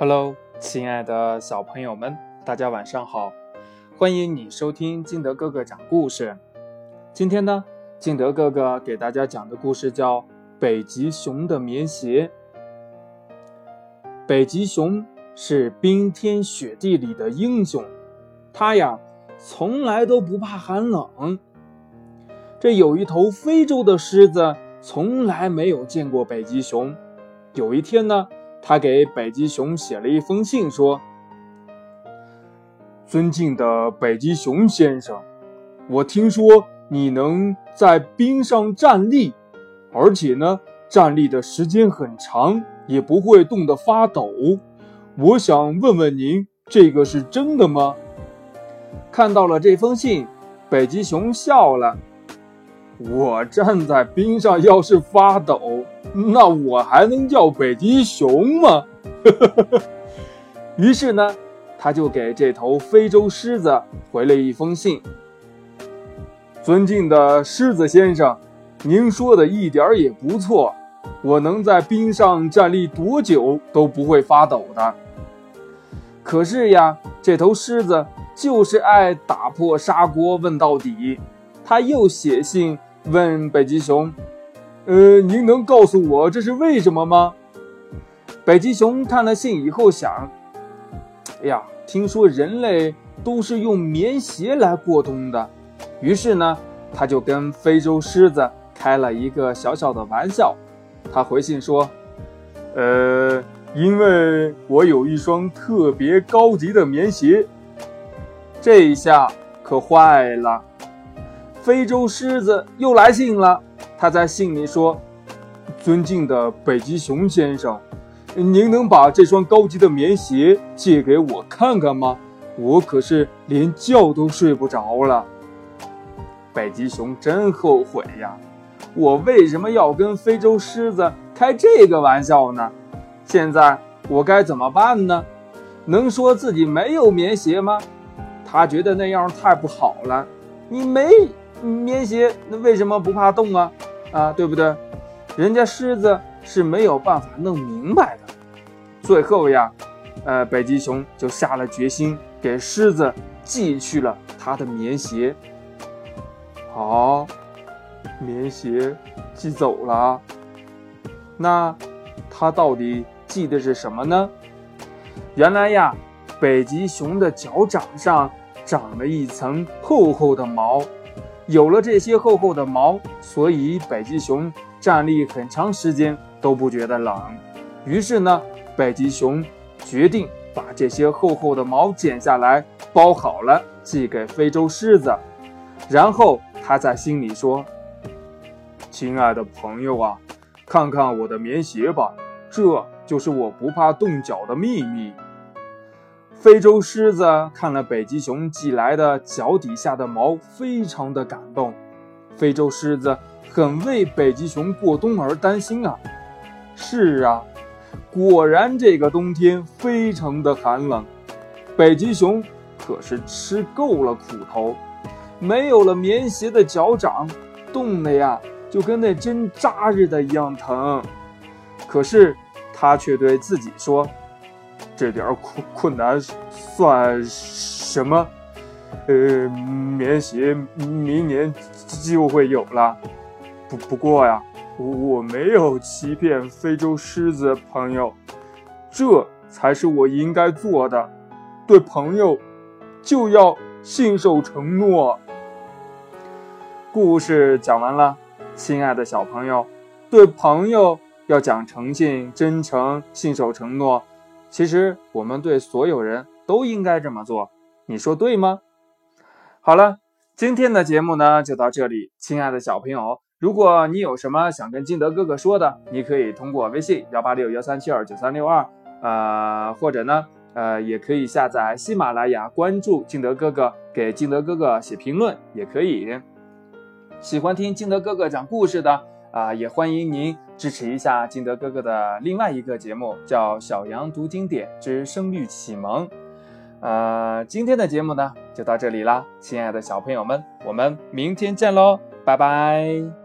Hello，亲爱的小朋友们，大家晚上好！欢迎你收听金德哥哥讲故事。今天呢，金德哥哥给大家讲的故事叫《北极熊的棉鞋》。北极熊是冰天雪地里的英雄，它呀从来都不怕寒冷。这有一头非洲的狮子，从来没有见过北极熊。有一天呢。他给北极熊写了一封信，说：“尊敬的北极熊先生，我听说你能在冰上站立，而且呢，站立的时间很长，也不会冻得发抖。我想问问您，这个是真的吗？”看到了这封信，北极熊笑了。我站在冰上，要是发抖，那我还能叫北极熊吗？于是呢，他就给这头非洲狮子回了一封信：“尊敬的狮子先生，您说的一点也不错，我能在冰上站立多久都不会发抖的。可是呀，这头狮子就是爱打破砂锅问到底，他又写信。”问北极熊：“呃，您能告诉我这是为什么吗？”北极熊看了信以后想：“哎呀，听说人类都是用棉鞋来过冬的。”于是呢，他就跟非洲狮子开了一个小小的玩笑。他回信说：“呃，因为我有一双特别高级的棉鞋。”这一下可坏了。非洲狮子又来信了，他在信里说：“尊敬的北极熊先生，您能把这双高级的棉鞋借给我看看吗？我可是连觉都睡不着了。”北极熊真后悔呀！我为什么要跟非洲狮子开这个玩笑呢？现在我该怎么办呢？能说自己没有棉鞋吗？他觉得那样太不好了。你没。棉鞋那为什么不怕冻啊？啊，对不对？人家狮子是没有办法弄明白的。最后呀，呃，北极熊就下了决心，给狮子寄去了他的棉鞋。好，棉鞋寄走了。那他到底寄的是什么呢？原来呀，北极熊的脚掌上长了一层厚厚的毛。有了这些厚厚的毛，所以北极熊站立很长时间都不觉得冷。于是呢，北极熊决定把这些厚厚的毛剪下来，包好了寄给非洲狮子。然后他在心里说：“亲爱的朋友啊，看看我的棉鞋吧，这就是我不怕冻脚的秘密。”非洲狮子看了北极熊寄来的脚底下的毛，非常的感动。非洲狮子很为北极熊过冬而担心啊。是啊，果然这个冬天非常的寒冷。北极熊可是吃够了苦头，没有了棉鞋的脚掌，冻的呀就跟那针扎着的一样疼。可是他却对自己说。这点困困难算什么？呃，棉鞋明年就会有了。不不过呀，我没有欺骗非洲狮子朋友，这才是我应该做的。对朋友就要信守承诺。故事讲完了，亲爱的小朋友，对朋友要讲诚信、真诚、信守承诺。其实我们对所有人都应该这么做，你说对吗？好了，今天的节目呢就到这里，亲爱的小朋友，如果你有什么想跟金德哥哥说的，你可以通过微信幺八六幺三七二九三六二，呃，或者呢，呃，也可以下载喜马拉雅，关注金德哥哥，给金德哥哥写评论也可以。喜欢听金德哥哥讲故事的。啊，也欢迎您支持一下金德哥哥的另外一个节目，叫《小羊读经典之声律启蒙》。呃，今天的节目呢就到这里啦，亲爱的小朋友们，我们明天见喽，拜拜。